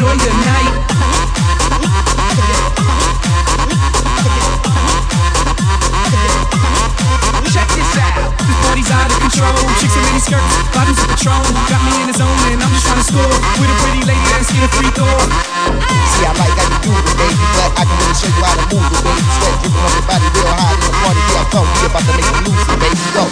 enjoy the night. Check this out. This party's out of control. Chicks in mini skirts, bottoms of Patron. Got me in the zone and I'm just trying to score with a pretty lady that's get a free throw. See, I like how you do it, baby, but I can really show you how to move it, baby. Sweat dripping off your body real high. in the party. Yeah, I'm we about to make a move, baby. Go.